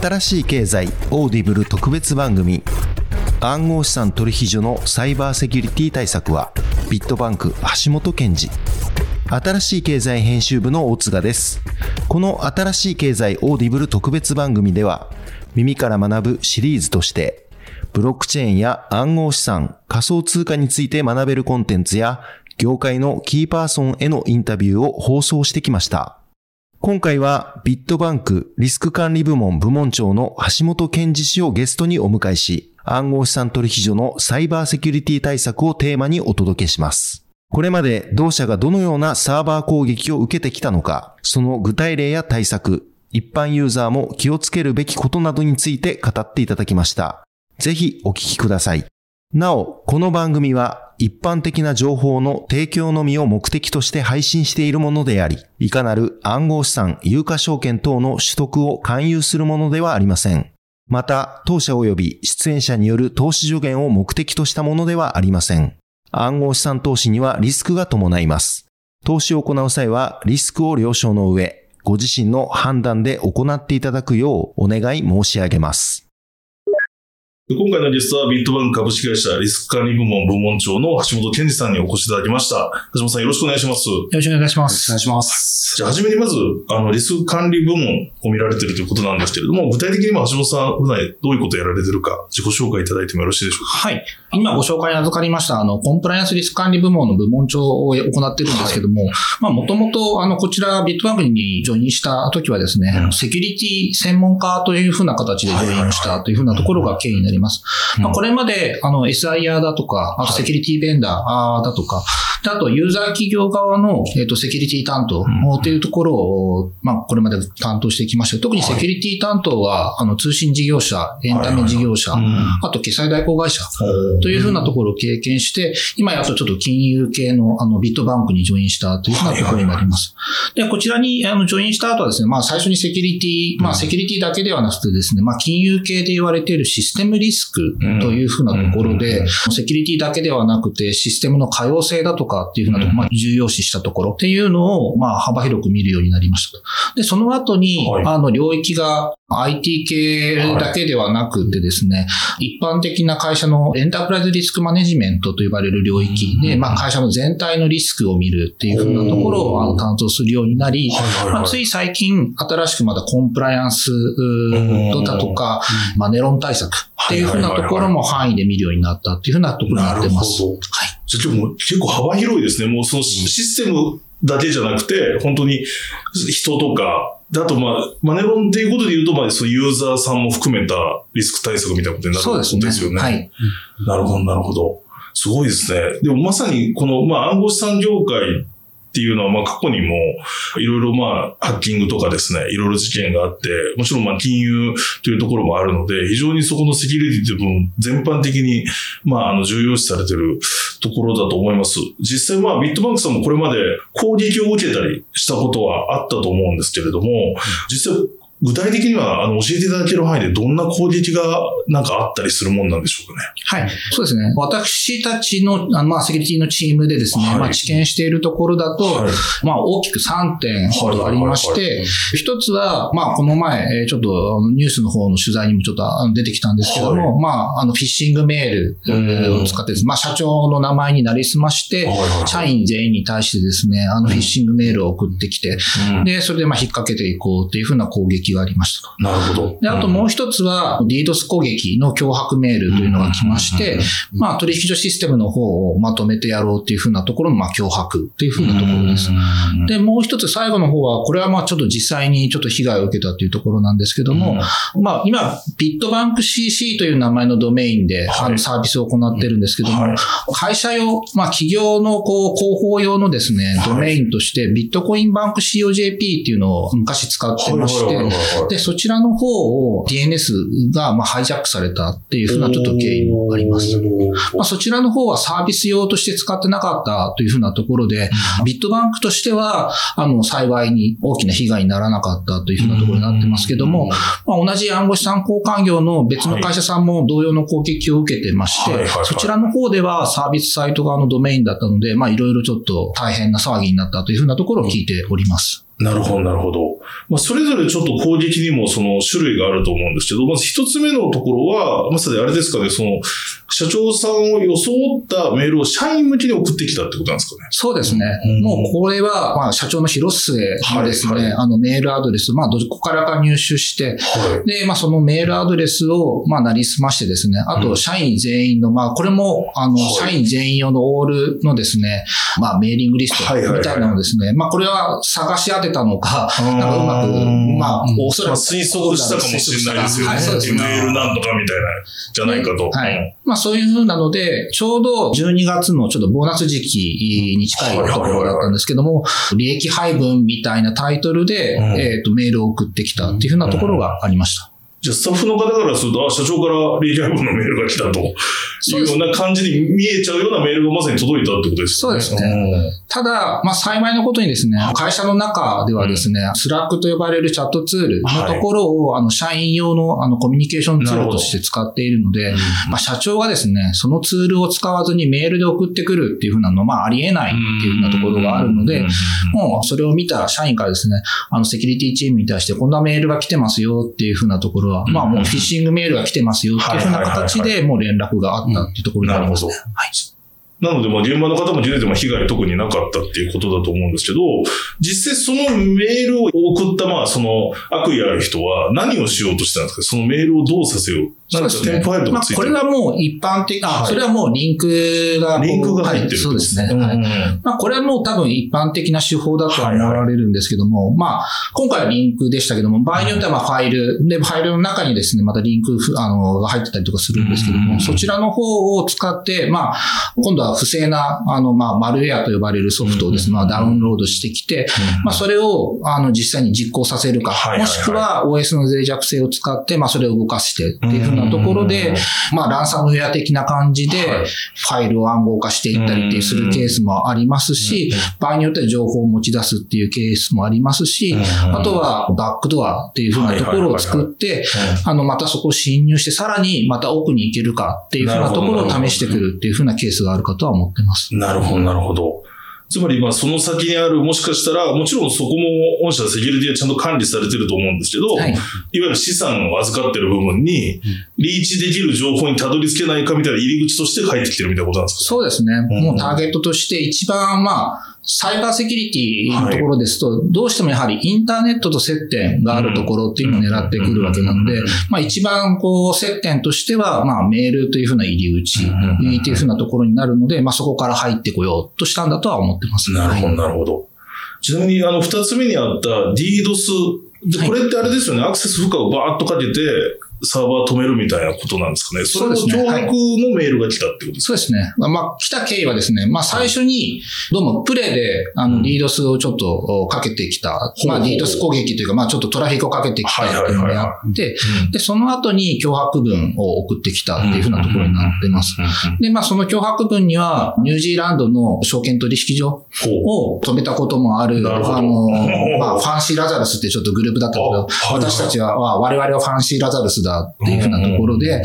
新しい経済オーディブル特別番組暗号資産取引所のサイバーセキュリティ対策はビットバンク橋本健治新しい経済編集部の大塚ですこの新しい経済オーディブル特別番組では耳から学ぶシリーズとしてブロックチェーンや暗号資産、仮想通貨について学べるコンテンツや業界のキーパーソンへのインタビューを放送してきました。今回はビットバンクリスク管理部門部門長の橋本健二氏をゲストにお迎えし、暗号資産取引所のサイバーセキュリティ対策をテーマにお届けします。これまで同社がどのようなサーバー攻撃を受けてきたのか、その具体例や対策、一般ユーザーも気をつけるべきことなどについて語っていただきました。ぜひお聞きください。なお、この番組は一般的な情報の提供のみを目的として配信しているものであり、いかなる暗号資産、有価証券等の取得を勧誘するものではありません。また、当社及び出演者による投資助言を目的としたものではありません。暗号資産投資にはリスクが伴います。投資を行う際はリスクを了承の上、ご自身の判断で行っていただくようお願い申し上げます。今回のゲストはビットバンク株式会社リスク管理部門部門長の橋本健二さんにお越しいただきました。橋本さんよろしくお願いします。よろしくお願いします。お願いします。じゃあ、はじめにまず、あの、リスク管理部門を見られているということなんですけれども、具体的には橋本さん、普段どういうことをやられているか、自己紹介いただいてもよろしいでしょうか？はい。今ご紹介に預かりました、あの、コンプライアンスリスク管理部門の部門長を行っているんですけども、はい、まあ、もともと、あの、こちら、ビットバンクにジョインした時はですね、うん、セキュリティ専門家というふうな形でジョインしたというふうなところが経緯になります。まあこれまで、あの、SIR だとか、あとセキュリティベンダーだとか、あとユーザー企業側の、えっ、と、セキュリティ担当っていうところを、まあ、これまで担当してきました。特にセキュリティ担当は、あの、通信事業者、エンタメ事業者、あと決済代行会社というふうなところを経験して、今やっとちょっと金融系の、あの、ビットバンクにジョインしたというふうなところになります。で、こちらに、あの、ジョインした後はですね、まあ、最初にセキュリティ、まあ、セキュリティだけではなくてですね、まあ、金融系で言われているシステムリスクというふうなところで、セキュリティだけではなくて、システムの可用性だとかっていうふうなところ、まあ、重要視したところっていうのを、まあ、幅広く見るようになりました。で、その後に、あの、領域が IT 系だけではなくてですね、一般的な会社のエンタープライズリスクマネジメントと呼ばれる領域で、まあ、会社の全体のリスクを見るっていうふうなところをあの担当するようになり、まあ、つい最近、新しくまだコンプライアンスだとか、マネロン対策っていうふうなところも範囲で見るようになったっていうふうなところになってます。はい。じゃあも結構幅広いですね。もうそのシステムだけじゃなくて、本当に人とか、あと、まあ、マネロンっていうことで言うと、まあ、そうユーザーさんも含めたリスク対策みたいなことになるんですよね。はい。なるほど、なるほど。すごいですね。でもまさに、この、まあ、暗号資産業界っていうのは、まあ過去にも、いろいろまあ、ハッキングとかですね、いろいろ事件があって、もちろんまあ金融というところもあるので、非常にそこのセキュリティという分、全般的に、まあ、あの、重要視されてるところだと思います。実際まあ、ビットバンクさんもこれまで攻撃を受けたりしたことはあったと思うんですけれども、実際具体的には、あの、教えていただける範囲でどんな攻撃がなんかあったりするもんなんでしょうかね。はい。そうですね。私たちの、あのまあ、セキュリティのチームでですね、はい、まあ、知見しているところだと、はい、まあ、大きく3点ほどありまして、一つは、まあ、この前、ちょっとニュースの方の取材にもちょっと出てきたんですけども、はい、まあ、あの、フィッシングメールを使ってです、まあ、社長の名前になりすまして、社員全員に対してですね、あの、フィッシングメールを送ってきて、うん、で、それでまあ、引っ掛けていこうっていうふうな攻撃がありました。なるほど。で、あともう一つは、DDoS 攻撃の脅迫メールというのが来まして、まあ、取引所システムの方をまとめてやろうっていうふうなところの、まあ、脅迫っていうふうなところです。で、もう一つ最後の方は、これはまあ、ちょっと実際にちょっと被害を受けたというところなんですけども、まあ、今、ビットバンク CC という名前のドメインで、あの、サービスを行ってるんですけども、会社用、まあ、企業のこう、広報用のですね、ドメインとして、ビットコインバンク COJP っていうのを昔使ってまして、で、そちらの方を DNS がまあハイジャックされたっていうふうなちょっと経緯もあります。まあ、そちらの方はサービス用として使ってなかったというふうなところで、ビットバンクとしては、あの、幸いに大きな被害にならなかったというふうなところになってますけども、まあ、同じ暗号資産交換業の別の会社さんも同様の攻撃を受けてまして、そちらの方ではサービスサイト側のドメインだったので、まあ、いろいろちょっと大変な騒ぎになったというふうなところを聞いております。なるほど、なるほど。まあ、それぞれちょっと攻撃にもその種類があると思うんですけど、まず一つ目のところは、まさにあれですかね、その、社長さんを装ったメールを社員向けに送ってきたってことなんですかね。そうですね。うん。もうこれは、まあ、社長の広末のですね、はいはい。あのメールアドレス、まあ、どこからか入手して、はい。で、まあ、そのメールアドレスを、まあ、なりすましてですね、あと、うん。社員全員の、まあ、これも、あの、はい。社員全員用のオールのですね、まあ、メーリングリストはいはいはい。みたいなのをですね、まあ、これは探し当てたのか、なんかうまく、まあ、おそらまあ、く。推測したかもしれないですよね。はい、そうですね。メールなんとかみたいな、じゃないかと。はい。まあそういうふうなので、ちょうど12月のちょっとボーナス時期に近いところだったんですけども、利益配分みたいなタイトルで、うんえっと、メールを送ってきたっていうふうなところがありました。じゃあ、スタッフの方からすると、あ、社長から利益配分のメールが来たと。いうような感じに見えちゃうようなメールがまさに届いたってことですよね。そうですね。ただ、まあ幸いなことにですね、会社の中ではですね、スラックと呼ばれるチャットツールのところを、あの、社員用のあのコミュニケーションツールとして使っているので、まあ社長がですね、そのツールを使わずにメールで送ってくるっていうふうなのは、まあありえないっていうふうなところがあるので、もうそれを見た社員からですね、あのセキュリティチームに対してこんなメールが来てますよっていうふうなところは、まあもうフィッシングメールが来てますよっていうふうな形でもう連絡があったっていうところになりますはい。なので、まあ、現場の方も出ても被害特になかったっていうことだと思うんですけど、実際そのメールを送った、まあ、その悪意ある人は何をしようとしたんですか？そのメールをどうさせよう？なんか添付ファイルとまあ、かついてる？これはもう一般的、あ、はい。それはもうリンクが。リンクが入ってるはいそうですね。うんはいまあ、これはもう多分一般的な手法だとは思われるんですけども、まあ、今回はリンクでしたけども、場合によってはまあファイル、で、ファイルの中にですね、またリンクふ、あの、が入ってたりとかするんですけどうんも、そちらの方を使って、まあ、今度は不正な、あの、まあ、マルウェアと呼ばれるソフトをですね、まあ、ダウンロードしてきて、まあ、それを、あの、実際に実行させるか、もしくは OS の脆弱性を使って、まあ、それを動かしてっていうふうなところで、まあ、ランサムウェア的な感じで、はい。ファイルを暗号化していったりっていうするケースもありますし、場合によっては情報を持ち出すっていうケースもありますし、あとはバックドアっていうふうなところを作って、あの、またそこを侵入して、さらにまた奥に行けるかっていうふうなところを試してくるっていうふうなケースがあるかとは思ってます。なるほど、なるほど。つまり、まあ、その先にある、もしかしたら、もちろんそこも、御社セキュリティはちゃんと管理されてると思うんですけど、はいい、わゆる資産を預かってる部分に、リーチできる情報にたどり着けないかみたいな入り口として入ってきてるみたいなことなんですか？そうですね。うんもうターゲットとして一番、まあ、サイバーセキュリティのところですと、どうしてもやはりインターネットと接点があるところっていうのを狙ってくるわけなのでうん、まあ一番こう接点としては、まあメールというふうな入り口うんっていうふうなところになるので、まあそこから入ってこようとしたんだとは思ってます。なるほど、はい。なるほど。ちなみに、あの、二つ目にあった DDoS、これってあれですよね、アクセス負荷をバーッとかけて、サーバー止めるみたいなことなんですかね。それの脅迫のメールが来たってことですか？そうですね。まあ、来た経緯はですね、まあ、最初に、どうもプレイで、あの、DDoS をちょっとかけてきた、まあ、ほうほう。DDoS 攻撃というか、まあ、ちょっとトラフィックをかけてきたっていうのがあって、で、その後に脅迫文を送ってきたっていうふうなところになってます。で、まあ、その脅迫文には、ニュージーランドの証券取引所。を止めたこともある、なるあの、まあ、ファンシーラザルスってちょっとグループだったけど、私たちは、まあ我々はファンシーラザルスだっていうふうなところで、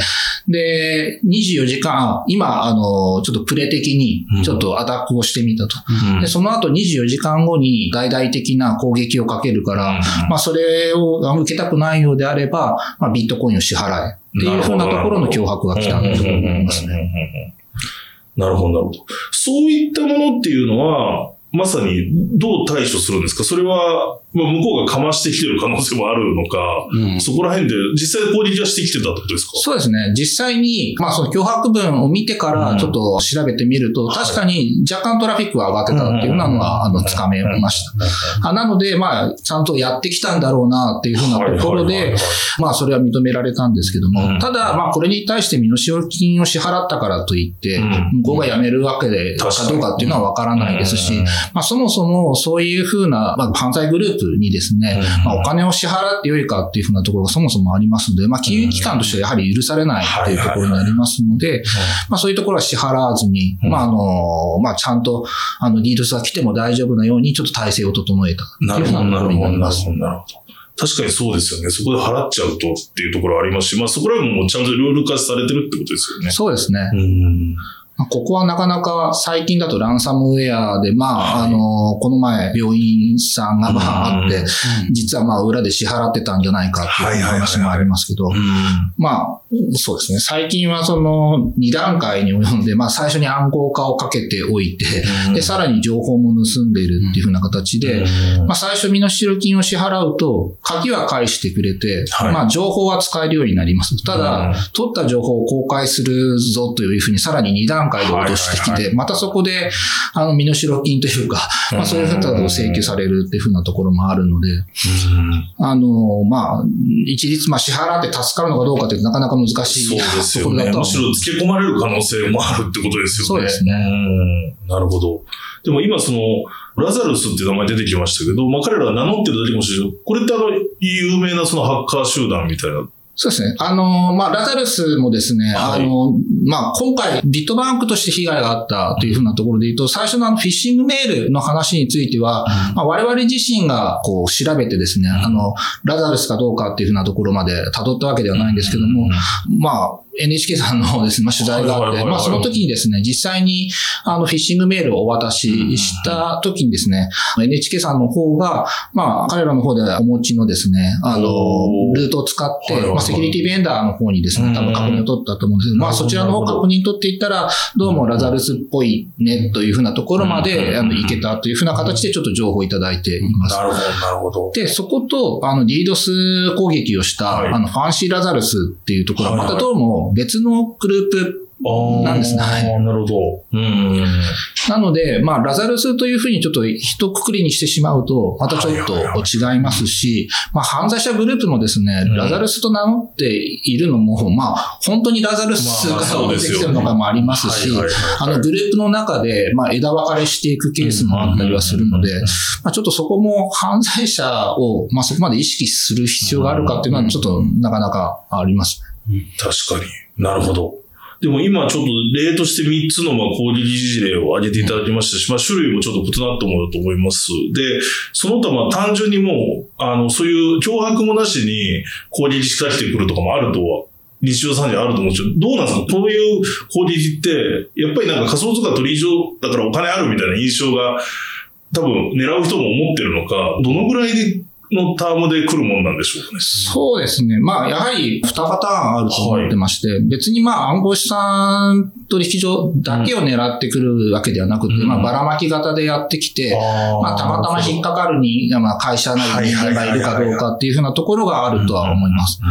で、24時間、今、あの、ちょっとプレ的に、ちょっとアタックをしてみたと。で、その後24時間後に大々的な攻撃をかけるから、まあ、それを受けたくないようであれば、まあ、ビットコインを支払えっていうふうなところの脅迫が来たと思いますね。ね。なるほど、なるほど。そういったものっていうのは、まさにどう対処するんですか？それは、まあ、向こうがかましてきてる可能性もあるのか、うん。そこら辺で実際攻撃はしてきてたってことですか？そうですね。実際に、まあその脅迫文を見てからちょっと調べてみると、はい。確かに若干トラフィックが上がってたっていうのは、あの、つかめました。あなので、まあ、ちゃんとやってきたんだろうなっていうふうなところで、まあ、それは認められたんですけどうん。も、ただ、まあ、これに対して身代金を支払ったからといって、うん。向こうが辞めるわけでかどうかっていうのはわからないですし、まあ、そもそもそういうふうな、まあ、犯罪グループにですね、まあ、お金を支払ってよいかっていうふうなところがそもそもありますので、まあ、金融機関としてはやはり許されないっていうところになりますので、まあ、そういうところは支払わずに、うんまあ、あの、まあ、ちゃんと、あの、リードスが来ても大丈夫なように、ちょっと体制を整えたなるほど、っていうふうなところなるほど、になりますなるほ。ど、なるほど。確かにそうですよね。そこで払っちゃうとっていうところありますし、まあそこら辺もちゃんとルール化されてるってことですよね。そうですね。うんまあここはなかなか最近だとランサムウェアで、まあ、あの、この前病院さんがまああって、実はまあ裏で支払ってたんじゃないかっていう話もありますけど、まあ、そうですね。最近はその2段階に及んで、まあ最初に暗号化をかけておいて、で、さらに情報も盗んでいるっていうふうな形で、まあ最初身代金を支払うと、鍵は返してくれて、はい。まあ情報は使えるようになります。ただ、うん。取った情報を公開するぞというふうにさらに2段階で落としてきはいて、またそこで、あの、身代金というか、まあそういうふうなことを請求されるっていうふうなところもあるので、あの、まあ、一律、まあ支払って助かるのかどうかってなかなか難しいそうですよね。ところだとはむしろ付け込まれる可能性もあるってことですよね。そうですねうんなるほど。でも今その、ラザルスっていう名前出てきましたけど、まあ彼らは名乗ってるだけかもしれないけど、これってあの、有名なそのハッカー集団みたいな。そうですね。あの、まあ、ラザルスもですね、はい。あの、まあ、今回、ビットバンクとして被害があったというふうなところで言うと、最初のあの、フィッシングメールの話については、まあ、我々自身が、こう、調べてですね、あの、ラザルスかどうかっていうふうなところまで辿ったわけではないんですけども、まあ、NHK さんのですね、まあ、取材があって、まあ、その時にですね、実際に、あの、フィッシングメールをお渡しした時にですね、NHK さんの方が、まあ、彼らの方でお持ちのですね、あのルートを使って、まあ、セキュリティベンダーの方にですね、多分確認を取ったと思うんですけど、まあ、そちらの方確認取っていったら、どうもラザルスっぽいね、というふうなところまうんで、あの、いけたというふうな形でちょっと情報をいただいています。なるほど、なるほど。で、そこと、あの、DDoS 攻撃をした、はい。あの、ファンシーラザルスっていうところまたどうも別のグループなんですね。はい。なるほど。うん。なので、まあ、ラザルスというふうにちょっと一括りにしてしまうと、またちょっと違いますし、まあ、犯罪者グループもですね、うん。ラザルスと名乗っているのも、まあ、本当にラザルスまあが出てきてるのかもありますしあの、グループの中で、まあ、枝分かれしていくケースもあったりはするので、まあ、ちょっとそこも犯罪者を、まあ、そこまで意識する必要があるかっていうのは、ちょっとなかなかあります。確かに。なるほど。でも今ちょっと例として3つのまあ攻撃事例を挙げていただきましたし、まあ種類もちょっと異なったものだと思います。で、その他まあ単純にもう、あの、そういう脅迫もなしに攻撃仕掛けてくるとかもあるとは、日常産業あると思うんですけど、どうなんですか？こういう攻撃って、やっぱりなんか仮想通貨取引所だからお金あるみたいな印象が、多分狙う人も思ってるのか、どのぐらいでのタームで来るもんなんでしょうかね。そうですね。まあ、やはり2パターンあると思ってまして、別にまあ、暗号資産取引所だけを狙ってくるわけではなくて、うんまあ、ばらまき型でやってきて、まあ、たまたま引っかかるに、まあ、会社なり人間がいるかどうかっていうふうなところがあるとは思います。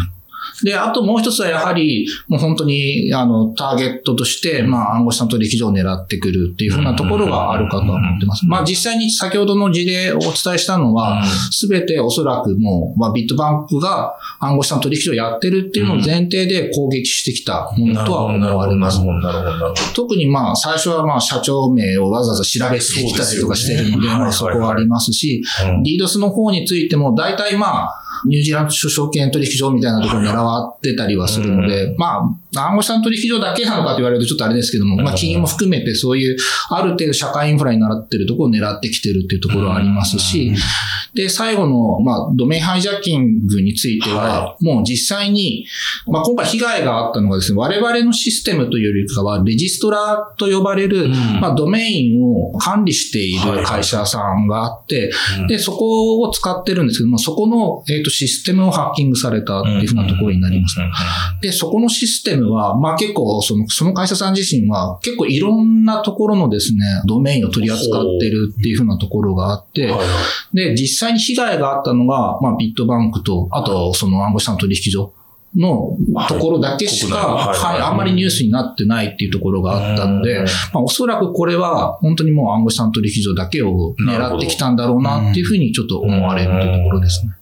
で、あともう一つはやはり、もう本当に、あの、ターゲットとして、まあ、暗号資産取引所を狙ってくるっていうふうなところがあるかとは思ってます。まあ、実際に先ほどの事例をお伝えしたのは、すべておそらくもう、まあ、ビットバンクが暗号資産取引所をやってるっていうのを前提で攻撃してきたものとは思われます。なるほど、なるほど、なるほど。特にまあ、最初はまあ、社長名をわざわざ調べてきたりとかしてるので、まあ、そこはありますし、うんリードスの方についても、大体まあ、ニュージーランド証券取引所みたいなところに 狙わってたりはするので、まあ、暗号資産取引所だけなのかと言われるとちょっとあれですけども、まあ、金融も含めてそういう、ある程度社会インフラに習ってるところを狙ってきてるっていうところはありますし、で、最後の、まあ、ドメインハイジャッキングについては、もう実際に、まあ、今回被害があったのがですね、我々のシステムというよりかは、レジストラと呼ばれる、まあ、ドメインを管理している会社さんがあって、で、そこを使ってるんですけども、そこの、えっ、と、システムをハッキングされたっていうふうなところになります。で、そこのシステムは、まあ結構、その、その会社さん自身は、結構いろんなところのですね、ドメインを取り扱ってるっていうふうなところがあって、で、実際に被害があったのが、まあビットバンクと、あと、その暗号資産取引所のところだけしか、あんまりニュースになってないっていうところがあったので、うん。まあおそらくこれは、本当にもう暗号資産取引所だけを狙ってきたんだろうなっていうふうにちょっと思われるというところですね。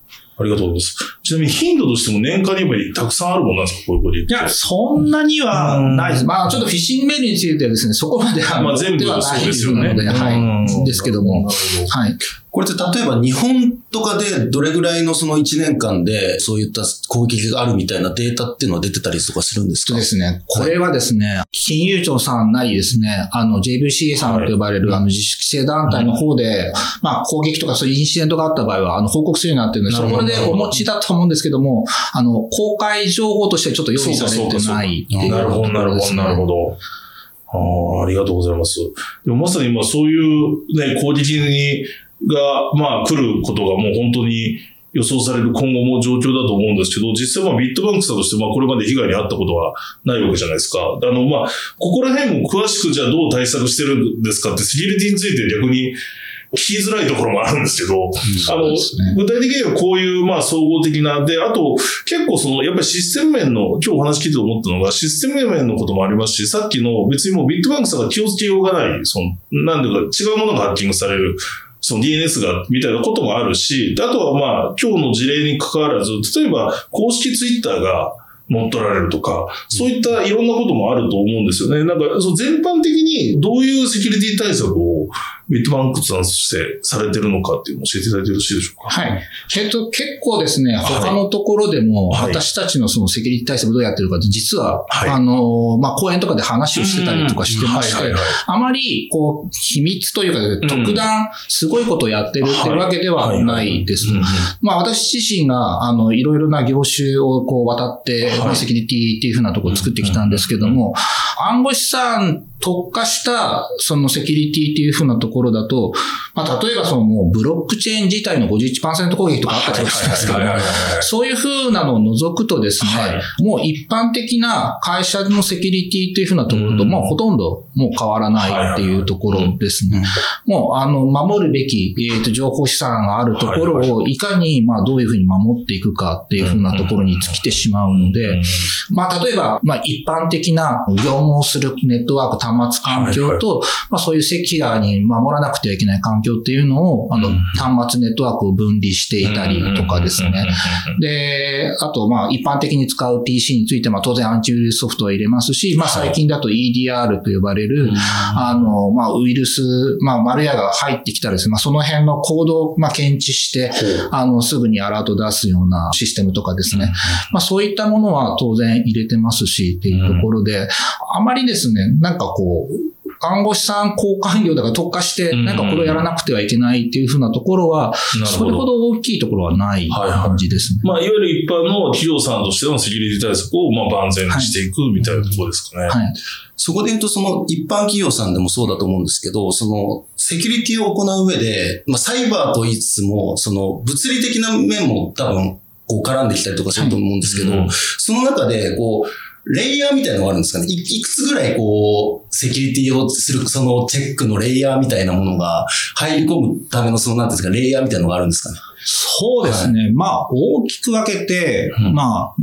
ありがとうございます。ちなみに頻度としても年間にやっぱりたくさんあるもんなんですか？こういうこと言って。いや、そんなにはないです。まあ、ちょっとフィッシングメールについてはですね、そこまでは、まあ全部ではないそうですよねので、はい。ですけども、はい。これって例えば日本とかでどれぐらいのその1年間でそういった攻撃があるみたいなデータっていうのは出てたりとかするんですか？とですね、これはですね、金融庁さんなりですね、あの JVCA さんと呼ばれる、あの自主規制団体の方で、まあ攻撃とかそういうインシデントがあった場合は、あの報告するようになってるので、そこでお持ちだと思うんですけども、あの、公開情報としてちょっと用意されてないっていうなるほど、なるほど、なるほど。ああ、ありがとうございます。でもまさに今そういうね、攻撃に、が、まあ来ることがもう本当に予想される今後も状況だと思うんですけど、実際まあビットバンクさんとしてまあこれまで被害に遭ったことはないわけじゃないですか。あのまあ、ここら辺も詳しくじゃあどう対策してるんですかってセキュリティについて逆に聞きづらいところもあるんですけど、あの、具体的にはこういう、まあ、総合的な、で、あと、結構その、やっぱりシステム面の、今日お話聞いて思ったのが、システム面のこともありますし、さっきの別にもうビットバンクさんが気をつけようがない、その、なんていうか、違うものがハッキングされる。その DNS が、みたいなこともあるし、あとはまあ、今日の事例に関わらず、例えば、公式ツイッターが、乗っ取られるとか、そういったいろんなこともあると思うんですよね。なんか、その全般的にどういうセキュリティ対策をビットバンクさんとしてされてるのかっていうのを教えていただいてよろしいでしょうか？はい。えっと、結構ですね、他のところでも、私たちのそのセキュリティ対策どうやってるかって、実は、はい、あの、まあ、講演とかで話をしてたりとかしてまして、あまり、こう、秘密というか、特段、すごいことをやってるっていうわけではないです。まあ、私自身が、あの、いろいろな業種をこう渡って、まあ、セキュリティっていうふうなところを作ってきたんですけども、暗号資産特化したそのセキュリティっていうふうなところだと、まあ、例えばそのもうブロックチェーン自体の51%攻撃とかあったりするんですけど、そういうふうなのを除くとですね、はい、もう一般的な会社のセキュリティっていうふうなところと、もうほとんどもう変わらないっていうところですね。もうあの、守るべき、えー、と情報資産があるところをいかにまあどういうふうに守っていくかっていうふうなところに尽きてしまうので、まあ例えば、まあ一般的な業務をするネットワーク端末環境と、はいはい、まあそういうセキュアに守らなくてはいけない環境っていうのを、あの、端末ネットワークを分離していたりとかですね。で、あと、まあ一般的に使う PC について、まあ当然アンチウイルスソフトを入れますし、まあ最近だと EDR と呼ばれる、あの、まあウイルス、まあマルヤが入ってきたらですね、まあその辺のコードを、まあ検知して、あの、すぐにアラート出すようなシステムとかですね。まあそういったものは当然入れてますしっていうところで、あまりですね、なんかこう、看護師さん交換業だから特化して、なんかこれをやらなくてはいけないっていうふうなところは、それほど大きいところはない感じですね。はいはい、まあ、いわゆる一般の企業さんとしてのセキュリティ対策を、まあ、万全にしていくみたいなところですかね。はい。そこで言うと、その一般企業さんでもそうだと思うんですけど、そのセキュリティを行う上で、まあサイバーと言いつつも、その物理的な面も多分こう絡んできたりとかすると思うんですけど、はいうん、その中でこう、レイヤーみたいなのがあるんですかね。いいくつぐらいこう、セキュリティをする、そのチェックのレイヤーみたいなものが入り込むためのその、なんですか、レイヤーみたいなのがあるんですかね。そうですね。はい、まあ、大きく分けて、うん、まあ、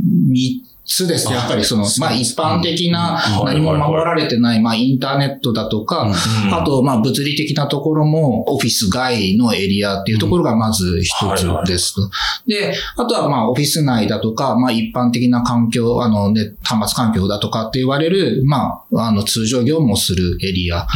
つですね。やっぱりその、まあ一般的な何も守られてない、まあインターネットだとか、あとまあ物理的なところもオフィス外のエリアっていうところがまず一つですと。で、あとはまあオフィス内だとか、まあ一般的な環境、あのね、端末環境だとかって言われる、まあ、あの通常業務をするエリア。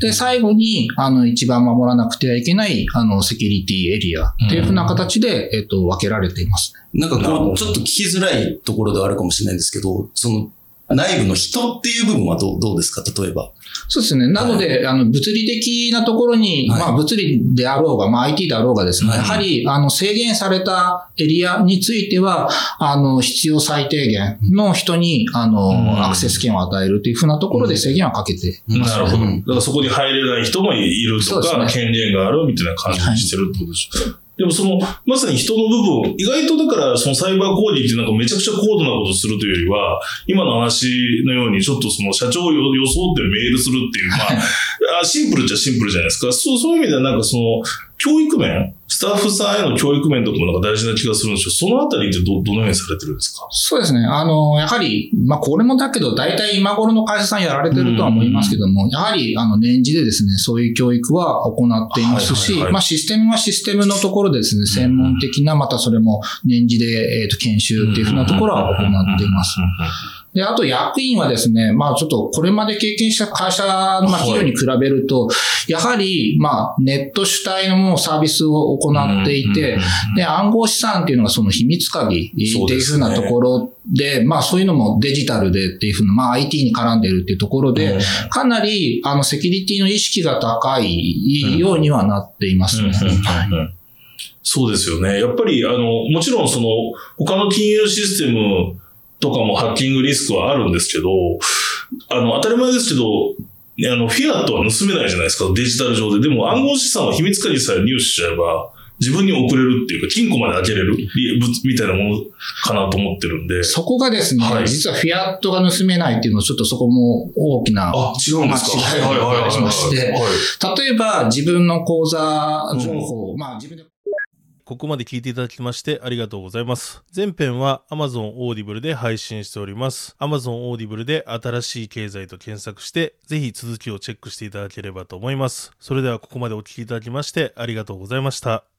で、最後に、あの一番守らなくてはいけない、あのセキュリティエリアっていうふうな形で、えっと、分けられています。なんかこう、ちょっと聞きづらいところではあるかもしれないんですけど、その、内部の人っていう部分はどうどうですか？例えば。そうですね。なので、はい、あの、物理的なところに、はい、まあ、物理であろうが、まあ、IT であろうがですね、はい、やはり、あの、制限されたエリアについては、あの、必要最低限の人に、あの、アクセス権を与えるというふうなところで制限はかけています、ね、なるほど。だからそこに入れない人もいるとか、ね、権限があるみたいな感じにしてるってことでしょ。う。でもその、まさに人の部分、意外とだからそのサイバー攻撃ってなんかめちゃくちゃ高度なことするというよりは、今の話のようにちょっとその社長を装ってメールするっていう、ま あ、シンプルっちゃシンプルじゃないですか。そう、そういう意味ではなんかその、教育面、スタッフさんへの教育面とかもなんか大事な気がするんですけど、そのあたりってど、どのようにされてるんですか？そうですね。あの、やはり、まあ、これもだけど、大体今頃の会社さんやられてるとは思いますけども、やはり、あの、年次でですね、そういう教育は行っていますし、まあ、システムはシステムのところでですね、専門的な、またそれも年次で、えっ、ー、と、研修っていうふうなところは行っています。で、あと役員はですね、まあちょっとこれまで経験した会社の企業に比べると、やはり、まあネット主体のもサービスを行っていて、で、暗号資産っていうのがその秘密鍵っていうふうなところで、まあそういうのもデジタルでっていうふうな、まあ IT に絡んでるっていうところで、かなりあのセキュリティの意識が高いようにはなっていますね。そうですよね。やっぱり、あの、もちろんその、他の金融システムとかもハッキングリスクはあるんですけど、あの、当たり前ですけど、あの、フィアットは盗めないじゃないですか、デジタル上で。でも暗号資産は秘密鍵さえ入手しちゃえば、自分に送れるっていうか、金庫まで開けれるみたいなものかなと思ってるんで。そこがですね、はい、実はフィアットが盗めないっていうのはちょっとそこも大きなあ、違うんですか？間違いがありまして、例えば自分の口座情報、うん、まあ自分でここまで聞いていただきましてありがとうございます。前編は Amazon Audible で配信しております。Amazon Audible で新しい経済と検索して、ぜひ続きをチェックしていただければと思います。それではここまでお聞きいただきましてありがとうございました。